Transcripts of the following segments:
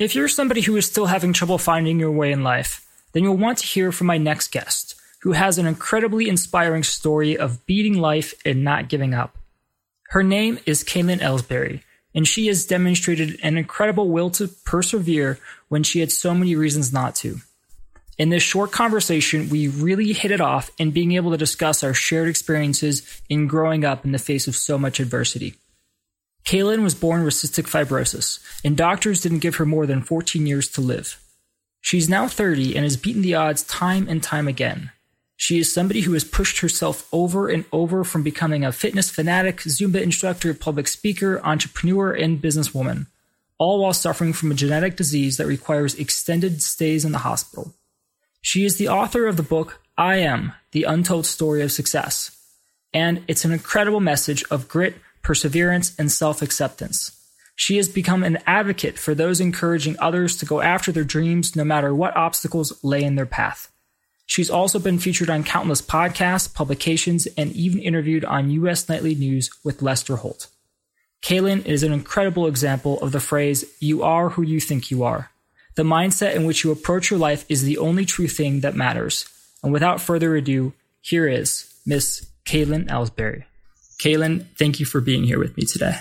If you're somebody who is still having trouble finding your way in life, then you'll want to hear from my next guest, who has an incredibly inspiring story of beating life and not giving up. Her name is Kaylin Ellsbury, and she has demonstrated an incredible will to persevere when she had so many reasons not to. In this short conversation, we really hit it off in being able to discuss our shared experiences in growing up in the face of so much adversity. Kaylin was born with cystic fibrosis, and doctors didn't give her more than 14 years to live. She's now 30 and has beaten the odds time and time again. She is somebody who has pushed herself over and over from becoming a fitness fanatic, Zumba instructor, public speaker, entrepreneur, and businesswoman, all while suffering from a genetic disease that requires extended stays in the hospital. She is the author of the book I Am, The Untold Story of Success, and it's an incredible message of grit, perseverance, and self acceptance. She has become an advocate for those encouraging others to go after their dreams no matter what obstacles lay in their path. She's also been featured on countless podcasts, publications, and even interviewed on US Nightly News with Lester Holt. Kaylin is an incredible example of the phrase, you are who you think you are. The mindset in which you approach your life is the only true thing that matters. And without further ado, here is Miss Kaylin Ellsbury. Kaylin, thank you for being here with me today.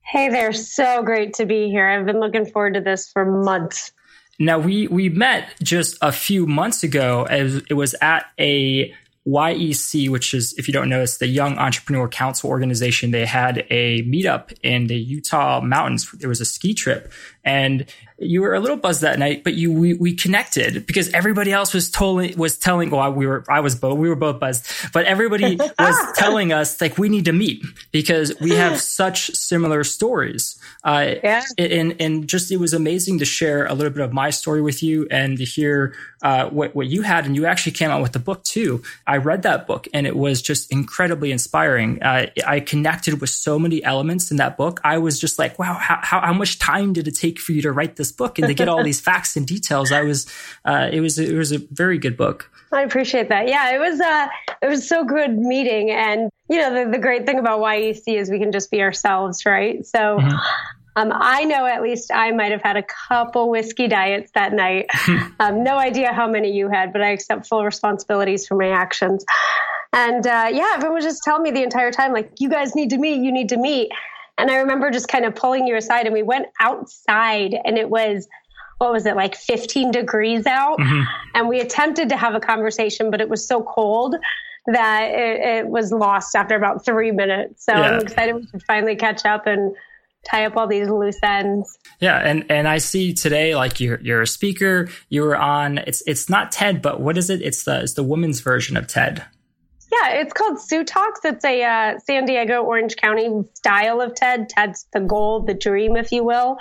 Hey there, so great to be here. I've been looking forward to this for months. Now we we met just a few months ago. As it was at a YEC, which is, if you don't know, it's the Young Entrepreneur Council organization. They had a meetup in the Utah mountains. There was a ski trip, and you were a little buzzed that night, but you we, we connected because everybody else was totally was telling. Well, we were I was both we were both buzzed, but everybody was telling us like we need to meet because we have such similar stories. Uh, yeah. And and just it was amazing to share a little bit of my story with you and to hear uh, what what you had, and you actually came out with the book too. I read that book and it was just incredibly inspiring. Uh, I connected with so many elements in that book. I was just like, wow, how, how, how much time did it take for you to write this? this book and to get all these facts and details. I was, uh, it was, it was a very good book. I appreciate that. Yeah, it was, uh, it was so good meeting. And, you know, the, the great thing about YEC is we can just be ourselves, right? So, mm-hmm. Um, I know at least I might have had a couple whiskey diets that night. um, no idea how many you had, but I accept full responsibilities for my actions. And uh, yeah, everyone was just telling me the entire time, like, you guys need to meet, you need to meet. And I remember just kind of pulling you aside and we went outside and it was, what was it, like 15 degrees out? Mm-hmm. And we attempted to have a conversation, but it was so cold that it, it was lost after about three minutes. So yeah. I'm excited we can finally catch up and tie up all these loose ends. Yeah, and and I see today like you're you're a speaker. You were on it's it's not TED, but what is it? It's the it's the women's version of TED. Yeah, it's called Sue Talks. It's a uh, San Diego, Orange County style of TED. TED's the goal, the dream, if you will.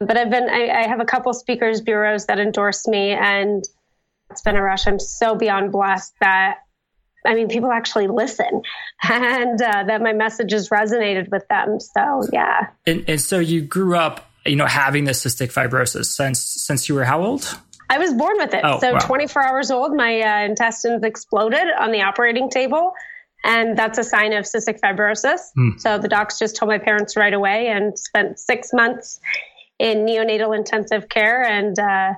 But I've been, I, I have a couple speakers bureaus that endorse me, and it's been a rush. I'm so beyond blessed that I mean, people actually listen and uh, that my message has resonated with them. So, yeah. And, and, so you grew up, you know, having this cystic fibrosis since since you were how old? I was born with it. Oh, so wow. 24 hours old, my uh, intestines exploded on the operating table. And that's a sign of cystic fibrosis. Mm. So the docs just told my parents right away and spent six months in neonatal intensive care. And uh,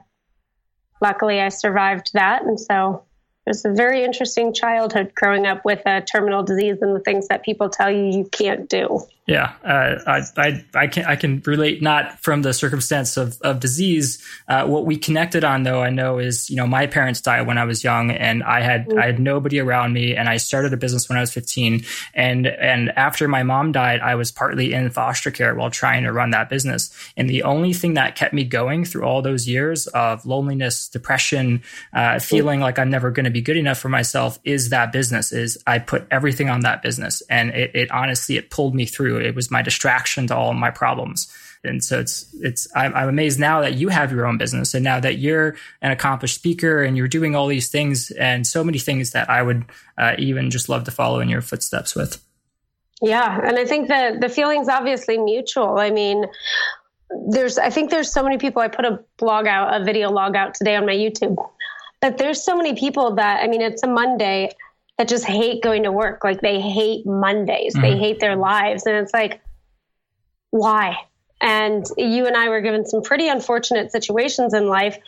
luckily, I survived that. And so was a very interesting childhood growing up with a terminal disease and the things that people tell you you can't do. Yeah, uh, I, I, I, can I can relate not from the circumstance of, of disease. Uh, what we connected on, though, I know is you know my parents died when I was young, and I had mm-hmm. I had nobody around me, and I started a business when I was 15, and and after my mom died, I was partly in foster care while trying to run that business, and the only thing that kept me going through all those years of loneliness, depression, uh, feeling like I'm never going to be good enough for myself is that business. Is I put everything on that business, and it, it honestly it pulled me through it was my distraction to all my problems. And so it's, it's, I'm, I'm, amazed now that you have your own business and now that you're an accomplished speaker and you're doing all these things and so many things that I would uh, even just love to follow in your footsteps with. Yeah. And I think that the feeling's obviously mutual. I mean, there's, I think there's so many people, I put a blog out, a video log out today on my YouTube, but there's so many people that, I mean, it's a Monday that just hate going to work. Like they hate Mondays. Mm-hmm. They hate their lives. And it's like, why? And you and I were given some pretty unfortunate situations in life,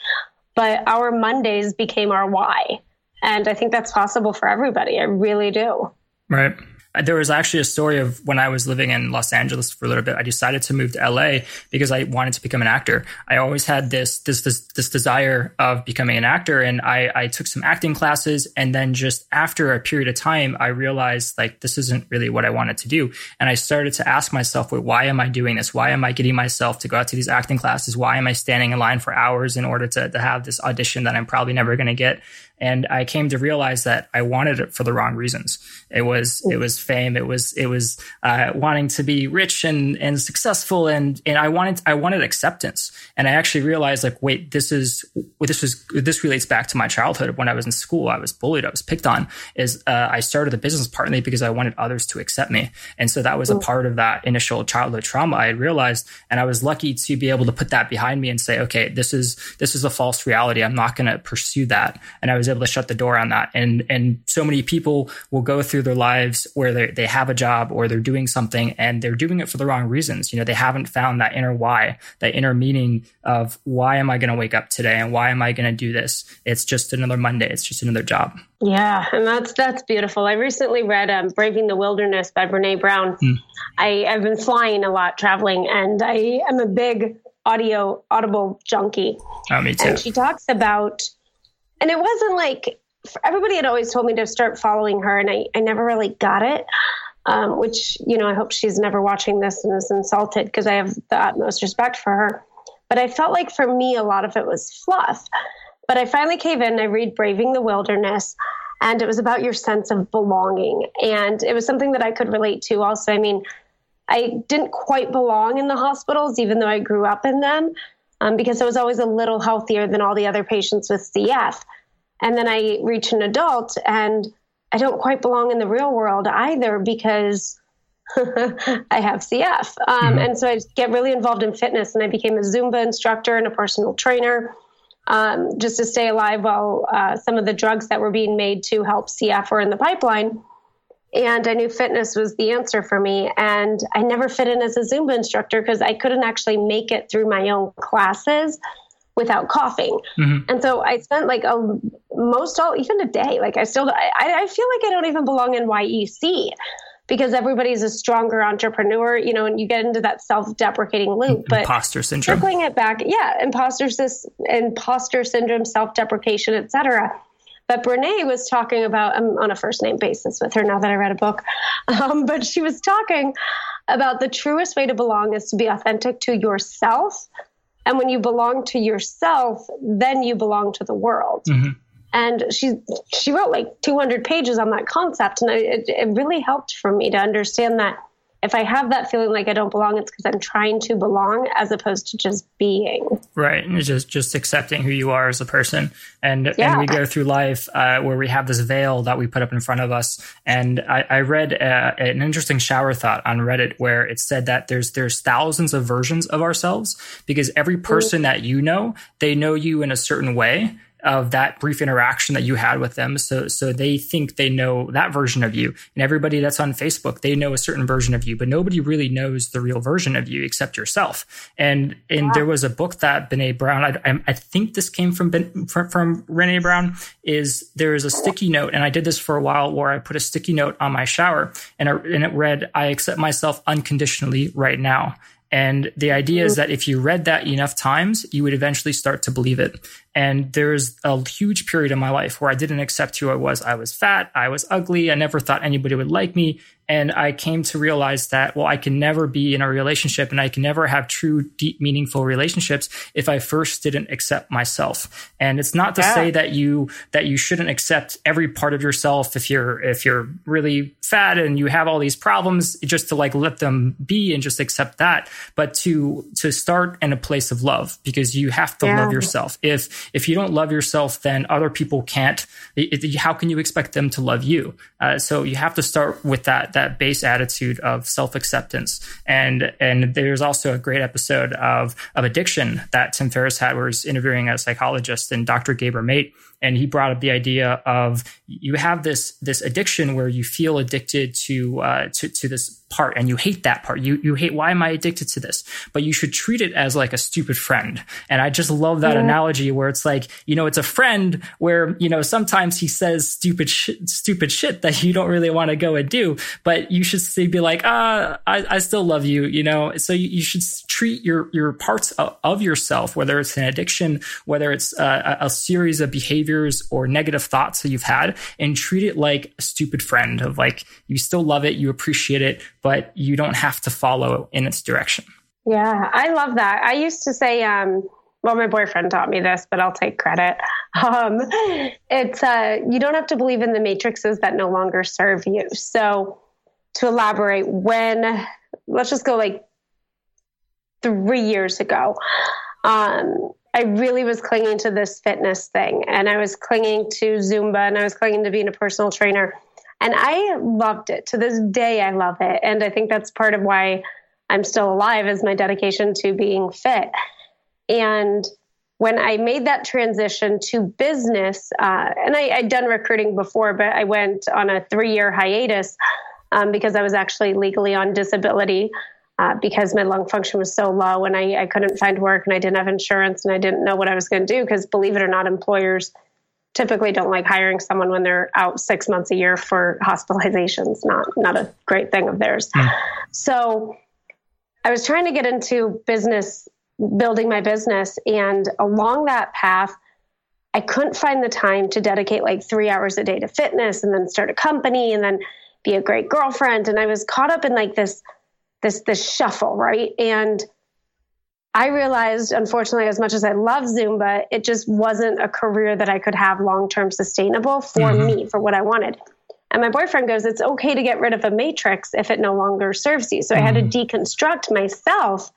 but our Mondays became our why. And I think that's possible for everybody. I really do. Right. There was actually a story of when I was living in Los Angeles for a little bit. I decided to move to LA because I wanted to become an actor. I always had this this this, this desire of becoming an actor, and I, I took some acting classes. And then just after a period of time, I realized like this isn't really what I wanted to do, and I started to ask myself, wait, why am I doing this? Why am I getting myself to go out to these acting classes? Why am I standing in line for hours in order to, to have this audition that I'm probably never going to get? And I came to realize that I wanted it for the wrong reasons. It was it was fame. It was it was uh, wanting to be rich and and successful, and and I wanted I wanted acceptance. And I actually realized like, wait, this is this was this relates back to my childhood when I was in school. I was bullied. I was picked on. Is uh, I started the business partly because I wanted others to accept me, and so that was a part of that initial childhood trauma. I had realized, and I was lucky to be able to put that behind me and say, okay, this is this is a false reality. I'm not going to pursue that. And I was able to shut the door on that. And and so many people will go through their lives where they they have a job or they're doing something and they're doing it for the wrong reasons. You know, they haven't found that inner why, that inner meaning of why am I going to wake up today and why am I going to do this? It's just another Monday. It's just another job. Yeah, and that's that's beautiful. I recently read um, "Braving the Wilderness" by Brene Brown. Mm. I, I've been flying a lot, traveling, and I am a big audio audible junkie. Oh, me too. And she talks about and it wasn't like everybody had always told me to start following her, and I, I never really got it. Um, which you know, I hope she's never watching this and is insulted because I have the utmost respect for her. But I felt like for me, a lot of it was fluff. But I finally cave in. I read Braving the Wilderness, and it was about your sense of belonging, and it was something that I could relate to. Also, I mean, I didn't quite belong in the hospitals, even though I grew up in them um, because I was always a little healthier than all the other patients with CF. And then I reach an adult and I don't quite belong in the real world either because I have CF. Um, mm-hmm. And so I get really involved in fitness and I became a Zumba instructor and a personal trainer um, just to stay alive while uh, some of the drugs that were being made to help CF were in the pipeline and I knew fitness was the answer for me. And I never fit in as a Zumba instructor because I couldn't actually make it through my own classes without coughing. Mm-hmm. And so I spent like a most all even a day. Like I still I, I feel like I don't even belong in YEC because everybody's a stronger entrepreneur, you know, and you get into that self-deprecating loop. But imposter syndrome. Circling it back, yeah, imposter imposter syndrome, self-deprecation, etc. But Brene was talking about, I'm on a first name basis with her now that I read a book, um, but she was talking about the truest way to belong is to be authentic to yourself. And when you belong to yourself, then you belong to the world. Mm-hmm. And she she wrote like 200 pages on that concept, and it, it really helped for me to understand that if I have that feeling like I don't belong, it's because I'm trying to belong as opposed to just being. Right, and just just accepting who you are as a person, and yeah. and we go through life uh, where we have this veil that we put up in front of us. And I, I read uh, an interesting shower thought on Reddit where it said that there's there's thousands of versions of ourselves because every person mm. that you know, they know you in a certain way of that brief interaction that you had with them. So, so they think they know that version of you and everybody that's on Facebook, they know a certain version of you, but nobody really knows the real version of you except yourself. And, and yeah. there was a book that Brene Brown, I, I think this came from, ben, from, from Brene Brown is there is a sticky note. And I did this for a while where I put a sticky note on my shower and, it, and it read, I accept myself unconditionally right now. And the idea is that if you read that enough times, you would eventually start to believe it. And there's a huge period in my life where I didn't accept who I was. I was fat. I was ugly. I never thought anybody would like me. And I came to realize that, well, I can never be in a relationship and I can never have true, deep, meaningful relationships if I first didn't accept myself. And it's not to yeah. say that you, that you shouldn't accept every part of yourself if you're, if you're really fat and you have all these problems, just to like let them be and just accept that. But to, to start in a place of love because you have to yeah. love yourself. If, if you don't love yourself, then other people can't, how can you expect them to love you? Uh, so you have to start with that that base attitude of self acceptance. And and there's also a great episode of of addiction that Tim Ferriss had, where he's interviewing a psychologist and Dr. Gabor Mate, and he brought up the idea of you have this this addiction where you feel addicted to uh, to to this part and you hate that part. You you hate why am I addicted to this? But you should treat it as like a stupid friend. And I just love that yeah. analogy where it's like, you know, it's a friend where, you know, sometimes he says stupid shit, stupid shit that you don't really want to go and do, but you should say, be like, ah, I, I still love you, you know? So you, you should treat your, your parts of, of, yourself, whether it's an addiction, whether it's a, a series of behaviors or negative thoughts that you've had and treat it like a stupid friend of like, you still love it, you appreciate it, but you don't have to follow in its direction. Yeah, I love that. I used to say, um, well, my boyfriend taught me this, but I'll take credit. Um, it's uh, you don't have to believe in the matrices that no longer serve you. So, to elaborate, when let's just go like three years ago, um, I really was clinging to this fitness thing, and I was clinging to Zumba, and I was clinging to being a personal trainer. And I loved it. To this day, I love it. And I think that's part of why I'm still alive is my dedication to being fit. And when I made that transition to business, uh, and I, had done recruiting before, but I went on a three year hiatus um, because I was actually legally on disability uh, because my lung function was so low and I, I couldn't find work and I didn't have insurance and I didn't know what I was going to do because, believe it or not, employers typically don't like hiring someone when they're out six months a year for hospitalizations. Not not a great thing of theirs. Mm. So I was trying to get into business, building my business, and along that path, I couldn't find the time to dedicate like three hours a day to fitness, and then start a company, and then be a great girlfriend. And I was caught up in like this this this shuffle, right? And I realized, unfortunately, as much as I love Zumba, it just wasn't a career that I could have long term sustainable for mm-hmm. me, for what I wanted. And my boyfriend goes, It's okay to get rid of a matrix if it no longer serves you. So mm-hmm. I had to mm-hmm. deconstruct myself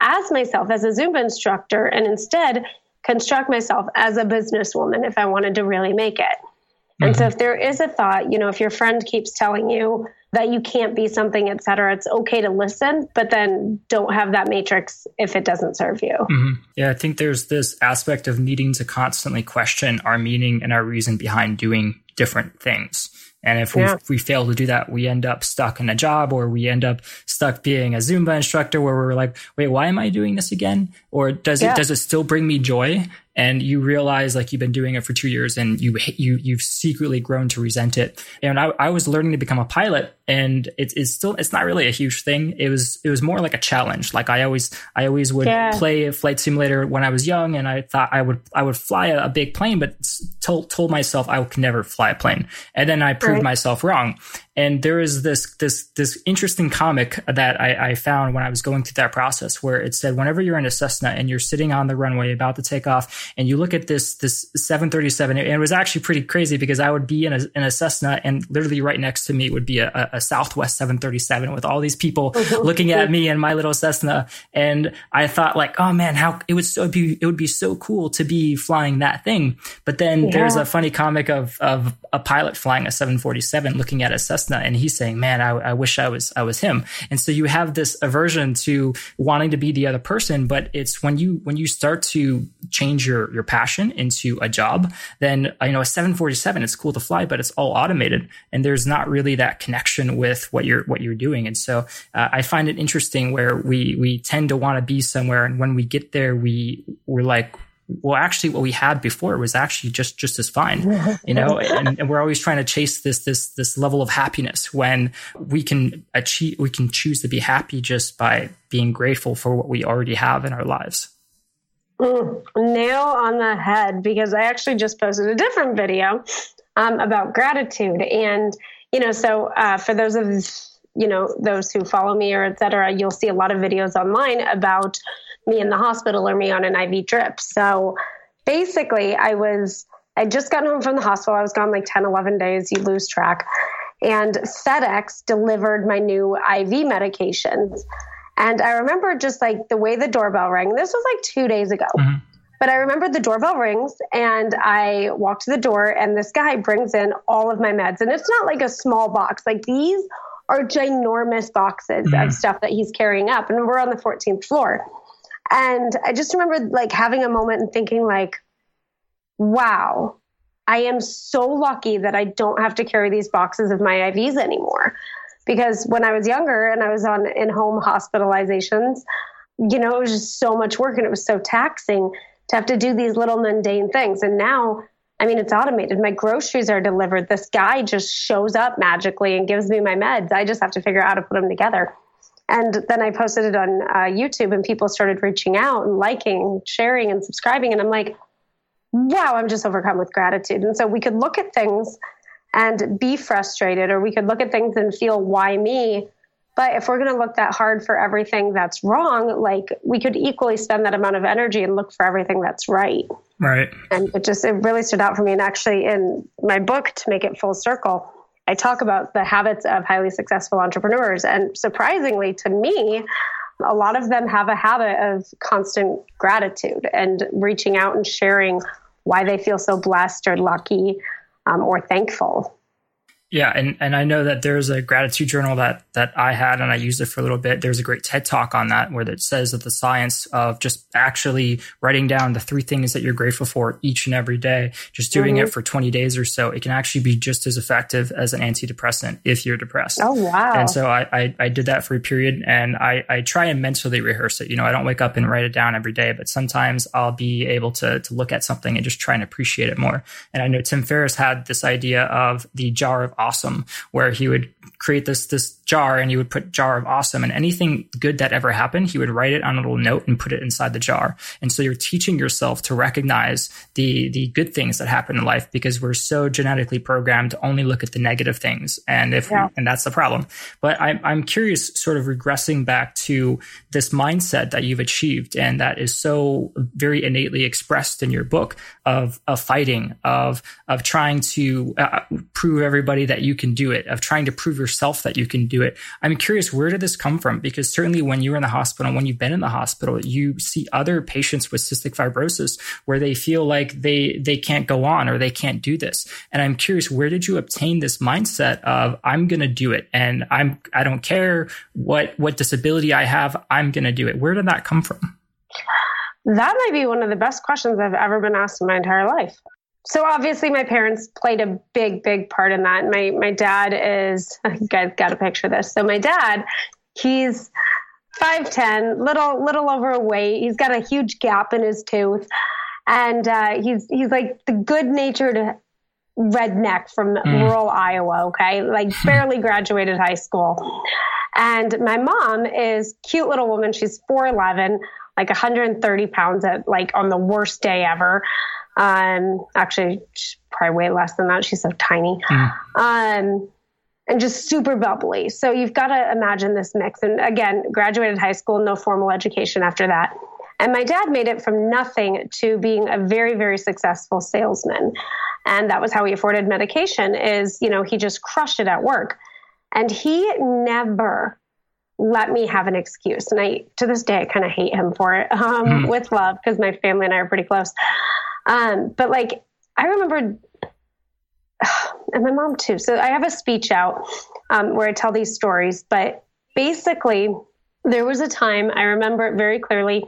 as myself, as a Zumba instructor, and instead construct myself as a businesswoman if I wanted to really make it. Mm-hmm. And so mm-hmm. if there is a thought, you know, if your friend keeps telling you, that you can't be something, et cetera. It's okay to listen, but then don't have that matrix if it doesn't serve you. Mm-hmm. Yeah, I think there's this aspect of needing to constantly question our meaning and our reason behind doing different things. And if yeah. we, we fail to do that, we end up stuck in a job or we end up stuck being a Zumba instructor where we're like, wait, why am I doing this again? Or does yeah. it, does it still bring me joy? And you realize like you've been doing it for two years and you you you've secretly grown to resent it. And I, I was learning to become a pilot, and it, it's still it's not really a huge thing. It was it was more like a challenge. Like I always I always would yeah. play a flight simulator when I was young, and I thought I would I would fly a, a big plane, but told told myself I could never fly a plane, and then I proved right. myself wrong. And there is this this this interesting comic that I, I, found when I was going through that process, where it said whenever you're in a Cessna and you're sitting on the runway about to take off, and you look at this this 737, and it was actually pretty crazy because I would be in a in a Cessna, and literally right next to me would be a, a Southwest 737 with all these people looking at me and my little Cessna, and I thought like, oh man, how it would so be it would be so cool to be flying that thing. But then yeah. there's a funny comic of of a pilot flying a 747 looking at a Cessna Cessna and he's saying, man, I, I wish I was, I was him. And so you have this aversion to wanting to be the other person. But it's when you, when you start to change your, your passion into a job, then, you know, a 747, it's cool to fly, but it's all automated and there's not really that connection with what you're, what you're doing. And so uh, I find it interesting where we, we tend to want to be somewhere. And when we get there, we, we're like, well actually what we had before was actually just just as fine you know and, and, we're always trying to chase this this this level of happiness when we can achieve we can choose to be happy just by being grateful for what we already have in our lives. Mm, nail on the head because i actually just posted a different video um, about gratitude. And you know so uh, for those of you know those who follow me or etc you'll see a lot of videos online about me in the hospital or me on an IV drip. So basically, I was, I just gotten home from the hospital. I was gone like 10, 11 days. You lose track. And FedEx delivered my new IV medications. And I remember just like the way the doorbell rang. This was like two days ago. Mm-hmm. But I remember the doorbell rings and I walk to the door and this guy brings in all of my meds. And it's not like a small box. Like these are ginormous boxes mm-hmm. of stuff that he's carrying up. And we're on the 14th floor. And I just remember like having a moment and thinking like, wow, I am so lucky that I don't have to carry these boxes of my IVs anymore. Because when I was younger and I was on in home hospitalizations, you know, it was just so much work and it was so taxing to have to do these little mundane things. And now, I mean, it's automated. My groceries are delivered. This guy just shows up magically and gives me my meds. I just have to figure out how to put them together. And then I posted it on uh, YouTube, and people started reaching out and liking, sharing, and subscribing. And I'm like, wow, I'm just overcome with gratitude. And so we could look at things and be frustrated, or we could look at things and feel, why me? But if we're going to look that hard for everything that's wrong, like we could equally spend that amount of energy and look for everything that's right. Right. And it just, it really stood out for me. And actually, in my book, to make it full circle, I talk about the habits of highly successful entrepreneurs. And surprisingly to me, a lot of them have a habit of constant gratitude and reaching out and sharing why they feel so blessed or lucky um, or thankful. Yeah, and, and I know that there's a gratitude journal that that I had and I used it for a little bit. There's a great TED talk on that where it says that the science of just actually writing down the three things that you're grateful for each and every day, just doing mm-hmm. it for 20 days or so, it can actually be just as effective as an antidepressant if you're depressed. Oh wow. And so I I, I did that for a period and I, I try and mentally rehearse it. You know, I don't wake up and write it down every day, but sometimes I'll be able to to look at something and just try and appreciate it more. And I know Tim Ferriss had this idea of the jar of awesome, where he would create this this jar and you would put jar of awesome. And anything good that ever happened he would write it on a little note and put it inside the jar. And so you're teaching yourself to recognize the the good things that happen in life because we're so genetically programmed to only look at the negative things. And if yeah. we, and that's the problem. But I'm, I'm curious sort of regressing back to this mindset that you've achieved and that is so very innately expressed in your book of of fighting of of trying to uh, prove everybody that you can do it of trying to prove yourself that you can it. I'm curious, where did this come from? Because certainly when you're in the hospital, when you've been in the hospital, you see other patients with cystic fibrosis where they feel like they, they can't go on or they can't do this. And I'm curious, where did you obtain this mindset of I'm going to do it and I'm, I don't care what, what disability I have, I'm going to do it. Where did that come from? That might be one of the best questions I've ever been asked in my entire life so obviously my parents played a big big part in that. My my dad is you guys got to picture this. So my dad he's 5'10 little little overweight he's got a huge gap in his tooth. And uh, he's he's like the good natured redneck from mm. rural iowa okay? Like barely graduated high school. And my mom is cute little woman. She's 4'11 like 130 pounds at like on the worst day ever um, actually, probably way less than that. She's so tiny. Mm. Um, and just super bubbly. So you've got to imagine this mix. And again, graduated high school, no formal education after that. And my dad made it from nothing to being a very, very successful salesman. And that was how he afforded medication is, you know, he just crushed it at work. And he never let me have an excuse. And I, to this day, I kind of hate him for it um, mm. with love because my family and I are pretty close. Um, but like, I remember, and my mom too. So I have a speech out um, where I tell these stories, but basically, there was a time I remember it very clearly.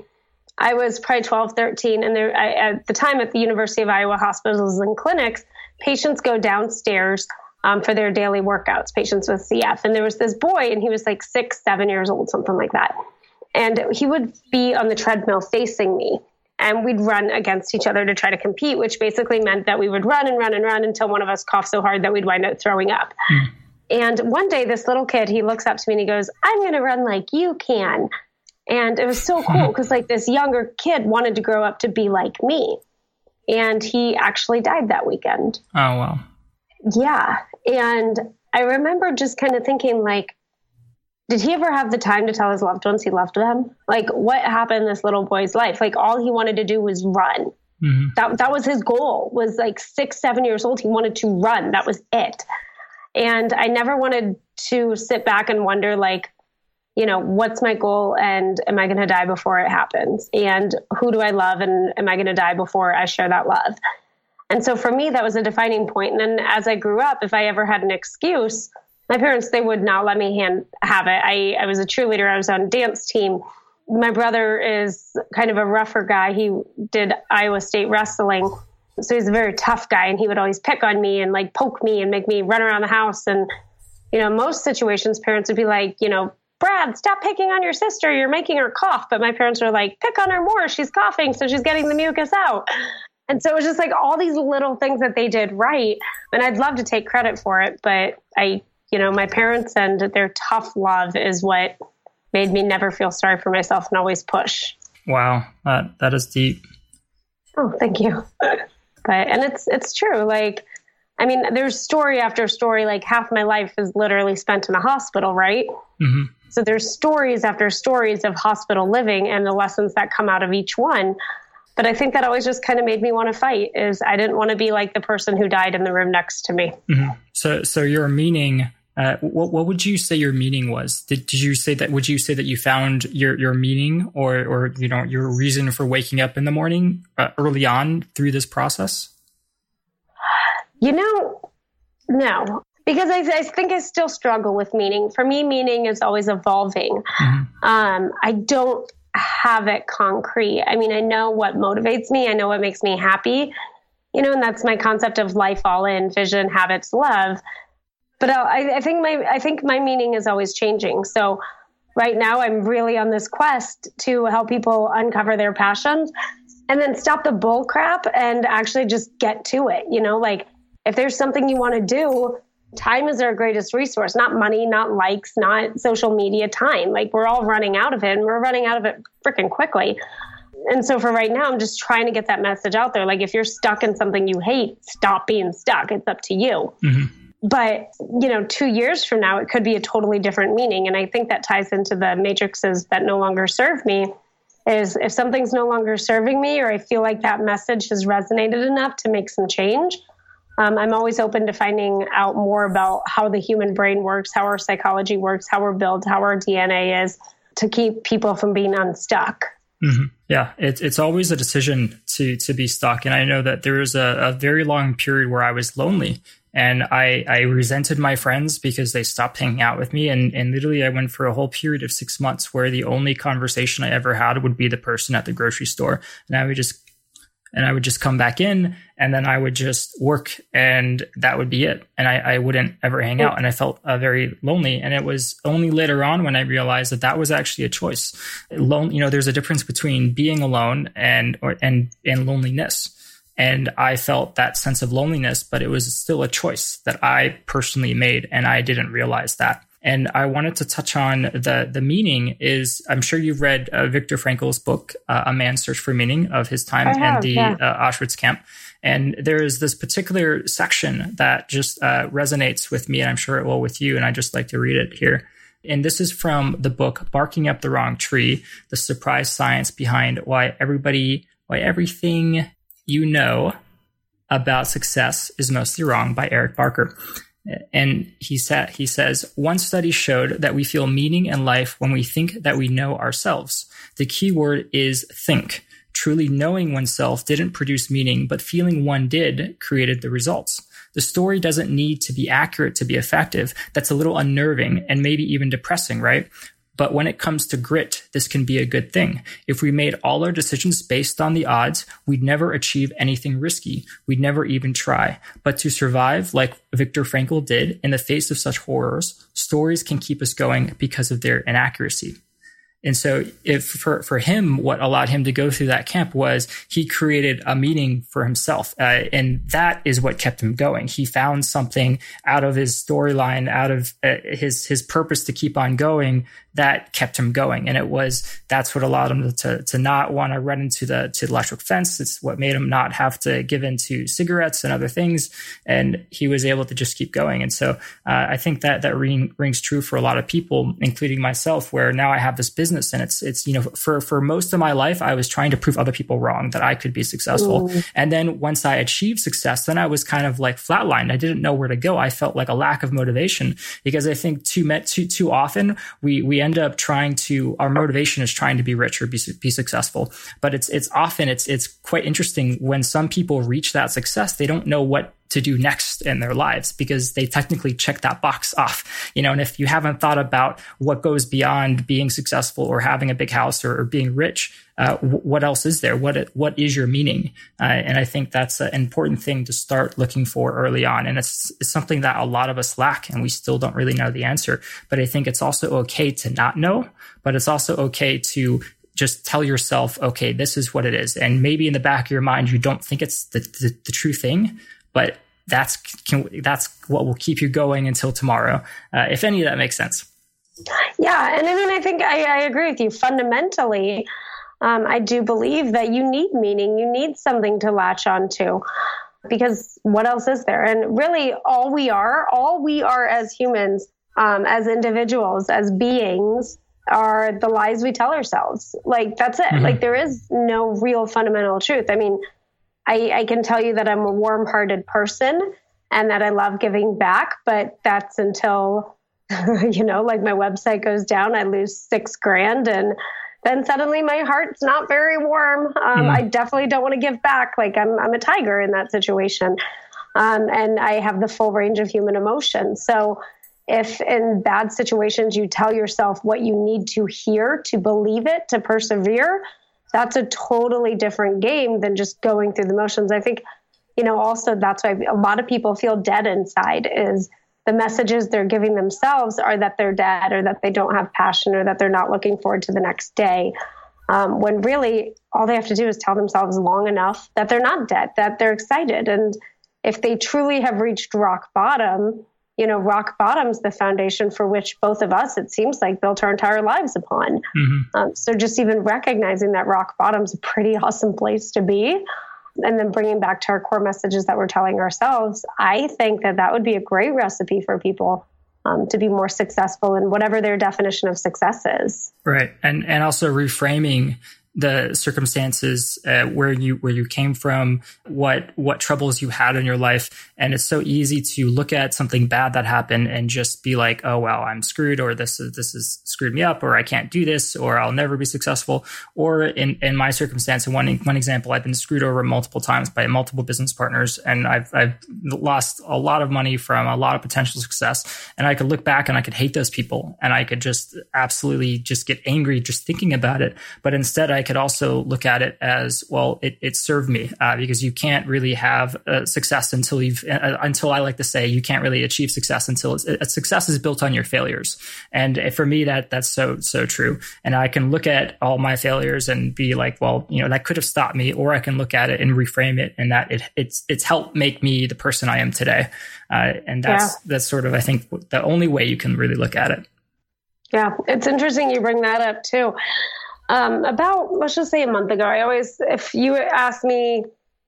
I was probably 12, 13, and there, I, at the time at the University of Iowa hospitals and clinics, patients go downstairs um, for their daily workouts, patients with CF. And there was this boy, and he was like six, seven years old, something like that. And he would be on the treadmill facing me and we'd run against each other to try to compete, which basically meant that we would run and run and run until one of us coughed so hard that we'd wind up throwing up. Mm. And one day, this little kid, he looks up to me and he goes, I'm going to run like you can. And it was so cool because, like, this younger kid wanted to grow up to be like me. And he actually died that weekend. Oh, wow. Yeah. And I remember just kind of thinking, like, did he ever have the time to tell his loved ones he loved them? Like, what happened in this little boy's life? Like, all he wanted to do was run. Mm-hmm. That that was his goal. Was like six, seven years old. He wanted to run. That was it. And I never wanted to sit back and wonder, like, you know, what's my goal, and am I going to die before it happens? And who do I love, and am I going to die before I share that love? And so for me, that was a defining point. And then as I grew up, if I ever had an excuse my parents they would not let me hand have it. I I was a cheerleader. I was on dance team. My brother is kind of a rougher guy. He did Iowa State wrestling, So he's a very tough guy and he would always pick on me and like poke me and make me run around the house. And, you know, most situations parents would be like, you know, Brad, stop picking on your sister. You're making her cough. But my parents were like, pick on her more. She's coughing. So she's getting the mucus out. And so it was just like all these little things that they did right. And I'd love to take credit for it. But I, you know, my parents and their tough love is what made me never feel sorry for myself and always push. Wow. That, that is deep. Oh, thank you. But, and it's, it's true. Like, I mean, there's story after story. Like half my life is literally spent in a hospital, right? Mm-hmm. So there's stories after stories of hospital living and the lessons that come out of each one but I think that always just kind of made me want to fight. Is I didn't want to be like the person who died in the room next to me. Mm-hmm. So, so your meaning. Uh, what what would you say your meaning was? Did, did you say that? Would you say that you found your your meaning or or you know your reason for waking up in the morning uh, early on through this process? You know, no, because I, I, think I still struggle with meaning. For me, meaning is always evolving. Mm-hmm. Um, I don't have it concrete. I mean, I know what motivates me, I know what makes me happy, you know, and that's my concept of life all in, vision, habits, love. But I, I think my I think my meaning is always changing. So right now, I'm really on this quest to help people uncover their passions and then stop the bull crap and actually just get to it. You know, like if there's something you want to do, time is our greatest resource, not money, not likes, not social media time. Like we're all running out of it and we're running out of it freaking quickly. And so for right now, I'm just trying to get that message out there. Like if you're stuck in something you hate, stop being stuck. It's up to you. Mm-hmm. But, you know, two years from now, it could be a totally different meaning. And I think that ties into the matrices that no longer serve me is if something's no longer serving me or I feel like that message has resonated enough to make some change, um, I'm always open to finding out more about how the human brain works, how our psychology works, how we're built, how our DNA is to keep people from being unstuck. Mm-hmm. Yeah, it's it's always a decision to to be stuck, and I know that there was a, a very long period where I was lonely, and I I resented my friends because they stopped hanging out with me, and and literally I went for a whole period of six months where the only conversation I ever had would be the person at the grocery store, and I would just and I would just come back in and then I would just work and that would be it. And I, I wouldn't ever hang out. And I felt uh, very lonely. And it was only later on when I realized that that was actually a choice. Lone, you know, there's a difference between being alone and, or, and, and loneliness. And I felt that sense of loneliness, but it was still a choice that I personally made. And I didn't realize that. And I wanted to touch on the the meaning is I'm sure you've read uh, Viktor Frankl's book uh, A Man's Search for Meaning of his time in the yeah. uh, Auschwitz camp. And there is this particular section that just uh, resonates with me, and I'm sure it will with you. And I just like to read it here. And this is from the book Barking Up the Wrong Tree: The Surprise Science Behind Why Everybody, Why Everything You Know About Success is Mostly Wrong by Eric Barker. And he said, he says, one study showed that we feel meaning in life when we think that we know ourselves. The key word is think. Truly knowing oneself didn't produce meaning, but feeling one did created the results. The story doesn't need to be accurate to be effective. That's a little unnerving and maybe even depressing, right? But when it comes to grit, this can be a good thing. If we made all our decisions based on the odds, we'd never achieve anything risky. We'd never even try. But to survive, like Viktor Frankl did, in the face of such horrors, stories can keep us going because of their inaccuracy. And so if for, for him, what allowed him to go through that camp was he created a meaning for himself. Uh, and that is what kept him going. He found something out of his storyline, out of uh, his, his purpose to keep on going that kept him going. And it was, that's what allowed him to, to not want to run into the, to the electric fence. It's what made him not have to give in to cigarettes and other things. And he was able to just keep going. And so, uh, I think that that ring, rings true for a lot of people, including myself, where now I have this business and it's, it's, you know, for, for most of my life, I was trying to prove other people wrong that I could be successful. Ooh. And then once I achieved success, then I was kind of like flatlined. I didn't know where to go. I felt like a lack of motivation because I think too, met too, too often we, we end up trying to our motivation is trying to be rich or be, be successful. But it's it's often it's it's quite interesting when some people reach that success they don't know what to do next in their lives because they technically check that box off. You know, and if you haven't thought about what goes beyond being successful or having a big house or, or being rich, uh, what else is there? What what is your meaning? Uh, and I think that's an important thing to start looking for early on. And it's, it's something that a lot of us lack, and we still don't really know the answer. But I think it's also okay to not know, but it's also okay to just tell yourself, okay, this is what it is. And maybe in the back of your mind, you don't think it's the, the, the true thing, but that's can, that's what will keep you going until tomorrow. Uh, if any of that makes sense. Yeah, and I mean, I think I, I agree with you fundamentally. Um, I do believe that you need meaning. You need something to latch onto because what else is there? And really, all we are, all we are as humans, um, as individuals, as beings, are the lies we tell ourselves. Like that's it. Mm-hmm. Like there is no real fundamental truth. I mean, I, I can tell you that I'm a warm-hearted person and that I love giving back, but that's until you know, like my website goes down, I lose six grand, and then suddenly my heart's not very warm. Um, mm. I definitely don't want to give back. Like I'm, I'm a tiger in that situation, um, and I have the full range of human emotion. So if in bad situations you tell yourself what you need to hear to believe it to persevere that's a totally different game than just going through the motions. I think you know also that's why a lot of people feel dead inside is the messages they're giving themselves are that they're dead or that they don't have passion or that they're not looking forward to the next day. Um, when really all they have to do is tell themselves long enough that they're not dead that they're excited. And if they truly have reached rock bottom you know, rock bottom's the foundation for which both of us, it seems like, built our entire lives upon. Mm-hmm. Um, so just even recognizing that rock bottom's a pretty awesome place to be. And then bringing back to our core messages that we're telling ourselves, I think that that would be a great recipe for people um, to be more successful in whatever their definition of success is. Right, and and also reframing the circumstances uh, where you where you came from, what what troubles you had in your life, and it's so easy to look at something bad that happened and just be like, oh well, I'm screwed, or this is this is screwed me up, or I can't do this, or I'll never be successful. Or in in my circumstance, in one one example, I've been screwed over multiple times by multiple business partners, and I've I've lost a lot of money from a lot of potential success, and I could look back and I could hate those people, and I could just absolutely just get angry just thinking about it, but instead I could also look at it as well. It, it served me uh, because you can't really have uh, success until you've uh, until I like to say you can't really achieve success until success is built on your failures. And for me, that that's so so true. And I can look at all my failures and be like, well, you know, that could have stopped me, or I can look at it and reframe it, and that it it's it's helped make me the person I am today. Uh, and that's yeah. that's sort of I think the only way you can really look at it. Yeah, it's interesting you bring that up too um, about let's just say a month ago. I always, if you ask me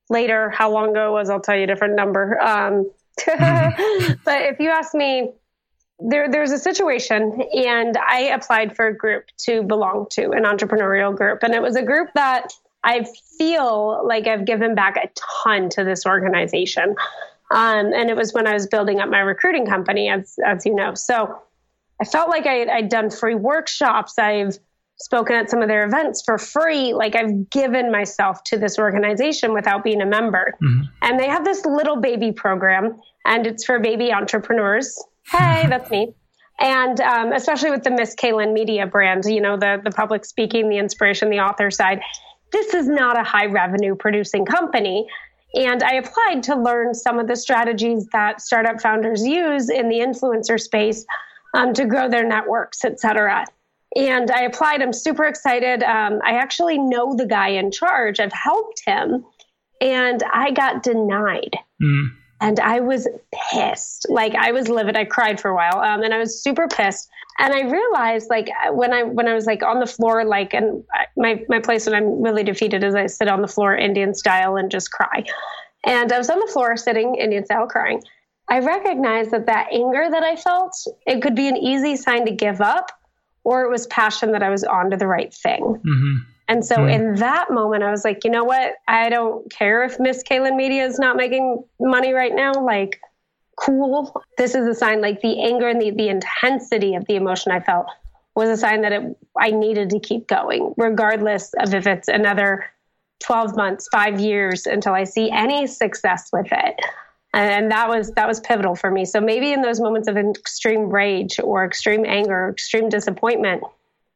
later how long ago it was, I'll tell you a different number. Um, but if you ask me, there, there's a situation, and I applied for a group to belong to an entrepreneurial group, and it was a group that I feel like I've given back a ton to this organization. Um, and it was when I was building up my recruiting company, as as you know. So I felt like I, I'd done free workshops. I've spoken at some of their events for free. Like I've given myself to this organization without being a member. Mm-hmm. And they have this little baby program, and it's for baby entrepreneurs. Hey, mm-hmm. that's me. And um, especially with the Miss Kaylin Media brand, you know, the the public speaking, the inspiration, the author side. This is not a high revenue producing company. And I applied to learn some of the strategies that startup founders use in the influencer space um, to grow their networks, et cetera. And I applied. I'm super excited. Um, I actually know the guy in charge. I've helped him, and I got denied. Mm. And I was pissed. Like I was livid. I cried for a while, um, and I was super pissed. And I realized, like when I when I was like on the floor, like and my my place when I'm really defeated is I sit on the floor Indian style and just cry. And I was on the floor sitting Indian style crying. I recognized that that anger that I felt, it could be an easy sign to give up or it was passion that I was on to the right thing. Mm-hmm. And so mm-hmm. in that moment, I was like, you know what? I don't care if Miss Kaylin Media is not making money right now. Like, cool. This is a sign, like the anger and the, the intensity of the emotion I felt was a sign that it, I needed to keep going, regardless of if it's another 12 months, five years until I see any success with it. And that was that was pivotal for me so maybe in those moments of extreme rage or extreme anger or extreme disappointment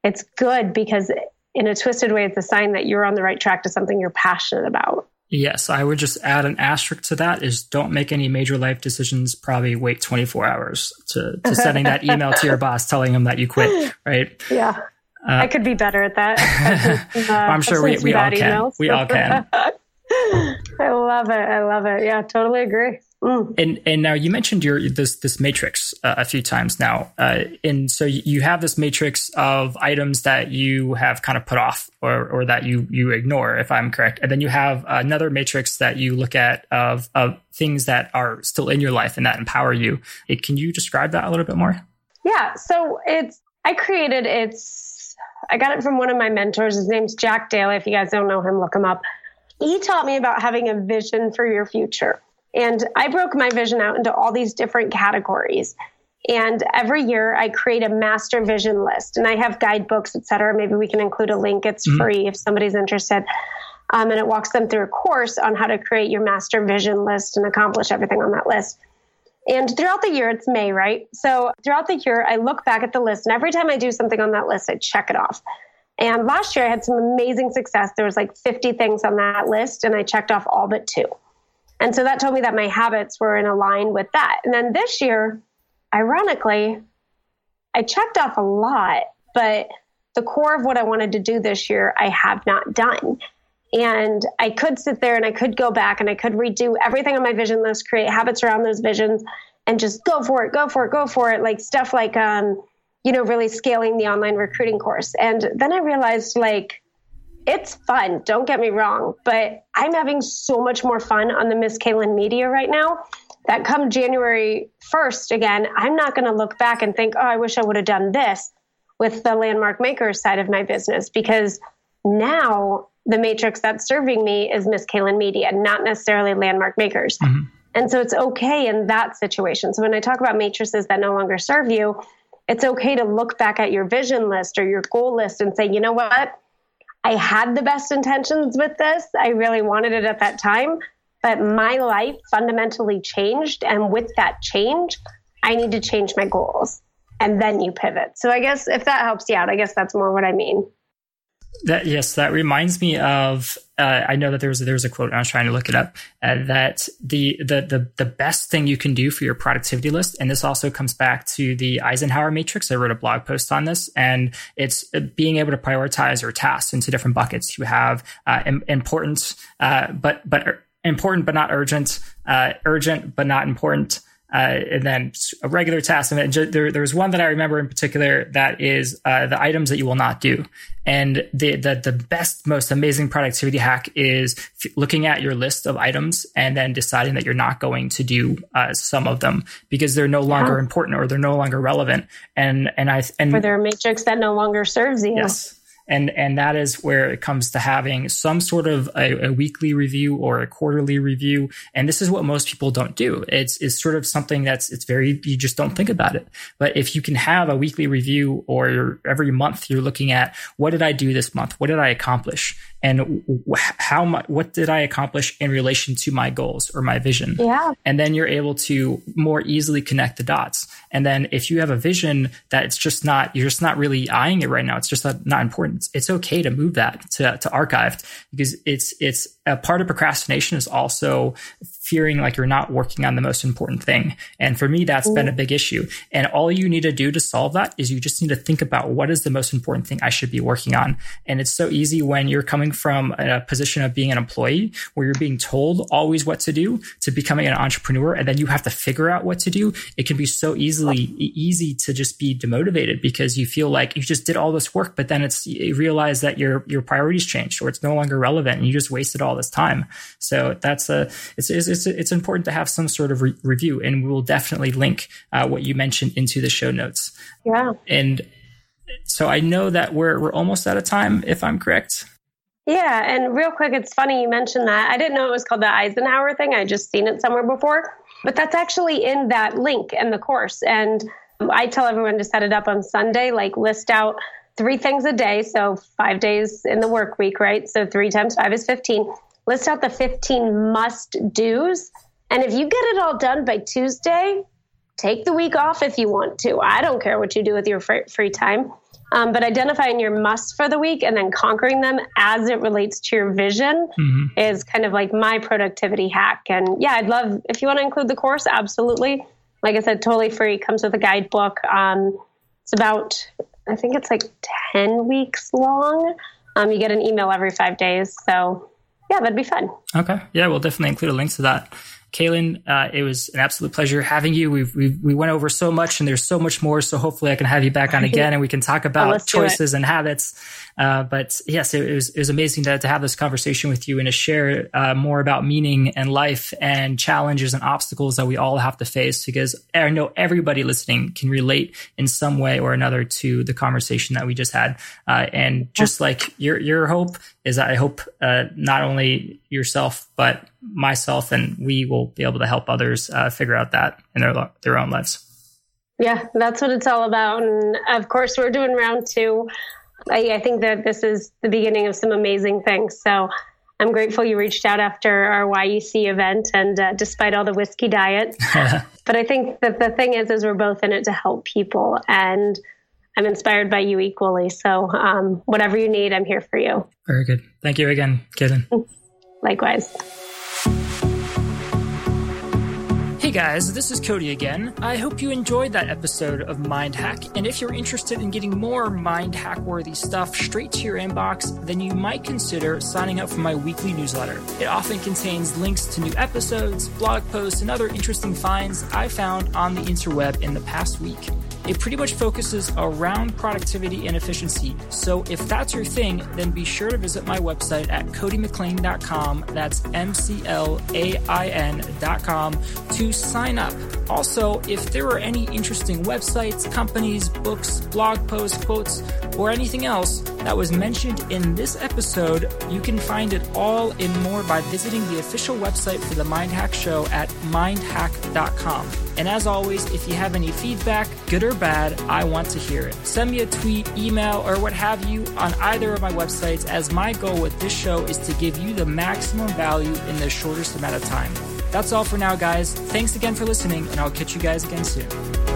it's good because in a twisted way it's a sign that you're on the right track to something you're passionate about yes i would just add an asterisk to that is don't make any major life decisions probably wait 24 hours to, to sending that email to your boss telling them that you quit right yeah uh, I could be better at that. uh, I'm sure we, we all can. Emails. We all can. I love it. I love it. Yeah, totally agree. Mm. And and now you mentioned your this this matrix uh, a few times now, uh, and so you have this matrix of items that you have kind of put off or or that you you ignore, if I'm correct, and then you have another matrix that you look at of of things that are still in your life and that empower you. It, can you describe that a little bit more? Yeah. So it's I created it's I got it from one of my mentors. His name's Jack Daly. If you guys don't know him, look him up. He taught me about having a vision for your future. And I broke my vision out into all these different categories. And every year I create a master vision list and I have guidebooks, et cetera. Maybe we can include a link. It's mm-hmm. free if somebody's interested. Um, and it walks them through a course on how to create your master vision list and accomplish everything on that list. And throughout the year, it's May, right? So throughout the year, I look back at the list and every time I do something on that list, I check it off. And last year I had some amazing success. There was like 50 things on that list and I checked off all but two. And so that told me that my habits were in line with that. And then this year, ironically, I checked off a lot, but the core of what I wanted to do this year, I have not done. And I could sit there and I could go back and I could redo everything on my vision list, create habits around those visions, and just go for it, go for it, go for it. Like stuff like, um, you know, really scaling the online recruiting course. And then I realized, like, it's fun. Don't get me wrong, but I'm having so much more fun on the Miss Kaylin Media right now that come January 1st, again, I'm not going to look back and think, oh, I wish I would have done this with the landmark makers side of my business because now the matrix that's serving me is Miss Kaylin Media, not necessarily landmark makers. Mm-hmm. And so it's okay in that situation. So when I talk about matrices that no longer serve you, it's okay to look back at your vision list or your goal list and say, you know what? I had the best intentions with this. I really wanted it at that time, but my life fundamentally changed. And with that change, I need to change my goals. And then you pivot. So I guess if that helps you out, I guess that's more what I mean. That yes, that reminds me of. Uh, I know that there was there was a quote. I was trying to look it up. Uh, that the, the the the best thing you can do for your productivity list, and this also comes back to the Eisenhower matrix. I wrote a blog post on this, and it's uh, being able to prioritize your tasks into different buckets. You have uh, important, uh, but but important but not urgent, uh, urgent but not important uh, and then a regular task. And there, there's one that I remember in particular that is uh, the items that you will not do. And the, the, the best, most amazing productivity hack is f- looking at your list of items and then deciding that you're not going to do uh, some of them because they're no longer yeah. important or they're no longer relevant. And and I and or they're a matrix that no longer serves you. Yes and and that is where it comes to having some sort of a, a, weekly review or a quarterly review. And this is what most people don't do. It's it's sort of something that's it's very you just don't think about it. But if you can have a weekly review or every month you're looking at what did i do this month? What did i accomplish and how much what did i accomplish in relation to my goals or my vision? Yeah. And then you're able to more easily connect the dots. And then if you have a vision that it's just not you're just not really eyeing it right now it's just not, not important it's, it's okay to move that to, to archived because it's it's a part of procrastination is also fearing like you're not working on the most important thing. And for me, that's been a big issue. And all you need to do to solve that is you just need to think about what is the most important thing I should be working on. And it's so easy when you're coming from a position of being an employee where you're being told always what to do to becoming an entrepreneur. And then you have to figure out what to do. It can be so easily easy to just be demotivated because you feel like you just did all this work, but then it's you realize that your, your priorities changed or it's no longer relevant and you just wasted all this time. So that's a, it's, it's, it's, it's important to have some sort of re- review, and we will definitely link uh, what you mentioned into the show notes. Yeah. And so I know that we're we're almost out of time, if I'm correct. Yeah, and real quick, it's funny you mentioned that. I didn't know it was called the Eisenhower thing. I just seen it somewhere before, but that's actually in that link in the course. And I tell everyone to set it up on Sunday, like list out three things a day. So five days in the work week, right? So three times five is 15 list out the 15 must do's And if you get it all done by Tuesday, take the week off if you want to. I don't care what you do with your free time. Um, but identifying your musts for the week and then conquering them as it relates to your vision mm-hmm. is kind of like my productivity hack. And yeah, I'd love if you want to include the course, absolutely. Like I said, totally free. Comes with a guidebook. Um, it's about, I think it's like 10 weeks long. Um, you get an email every five days. So yeah, that'd be fun. Okay. Yeah, we'll definitely include a link to that. Kaylin, uh, it was an absolute pleasure having you. we we we went over so much and there's so much more. So hopefully I can have you back on again and we can talk about choices and habits. Uh, but yes, it, was, it was amazing to, to have this conversation with you and to share uh, more about meaning and life and challenges and obstacles that we all have to face because I know everybody listening can relate in some way or another to the conversation that we just had. Uh, and just like your, your hope is that I hope uh, not only yourself, but myself and we will be able to help others uh, figure out that in their their own lives. Yeah, that's what it's all about. And of course, we're doing round two. I, I think that this is the beginning of some amazing things. So I'm grateful you reached out after our YEC event and uh, despite all the whiskey diet. but I think that the thing is, is we're both in it to help people and I'm inspired by you equally. So um, whatever you need, I'm here for you. Very good. Thank you again, Kaylin. Likewise. Hey guys, this is Cody again. I hope you enjoyed that episode of Mind Hack, and if you're interested in getting more mind hack worthy stuff straight to your inbox, then you might consider signing up for my weekly newsletter. It often contains links to new episodes, blog posts, and other interesting finds I found on the interweb in the past week. It pretty much focuses around productivity and efficiency. So if that's your thing, then be sure to visit my website at codymclain.com. That's M C L A I N.com to sign up. Also, if there are any interesting websites, companies, books, blog posts, quotes, or anything else that was mentioned in this episode, you can find it all and more by visiting the official website for the Mind Hack Show at mindhack.com. And as always, if you have any feedback, good or bad, I want to hear it. Send me a tweet, email, or what have you on either of my websites, as my goal with this show is to give you the maximum value in the shortest amount of time. That's all for now, guys. Thanks again for listening, and I'll catch you guys again soon.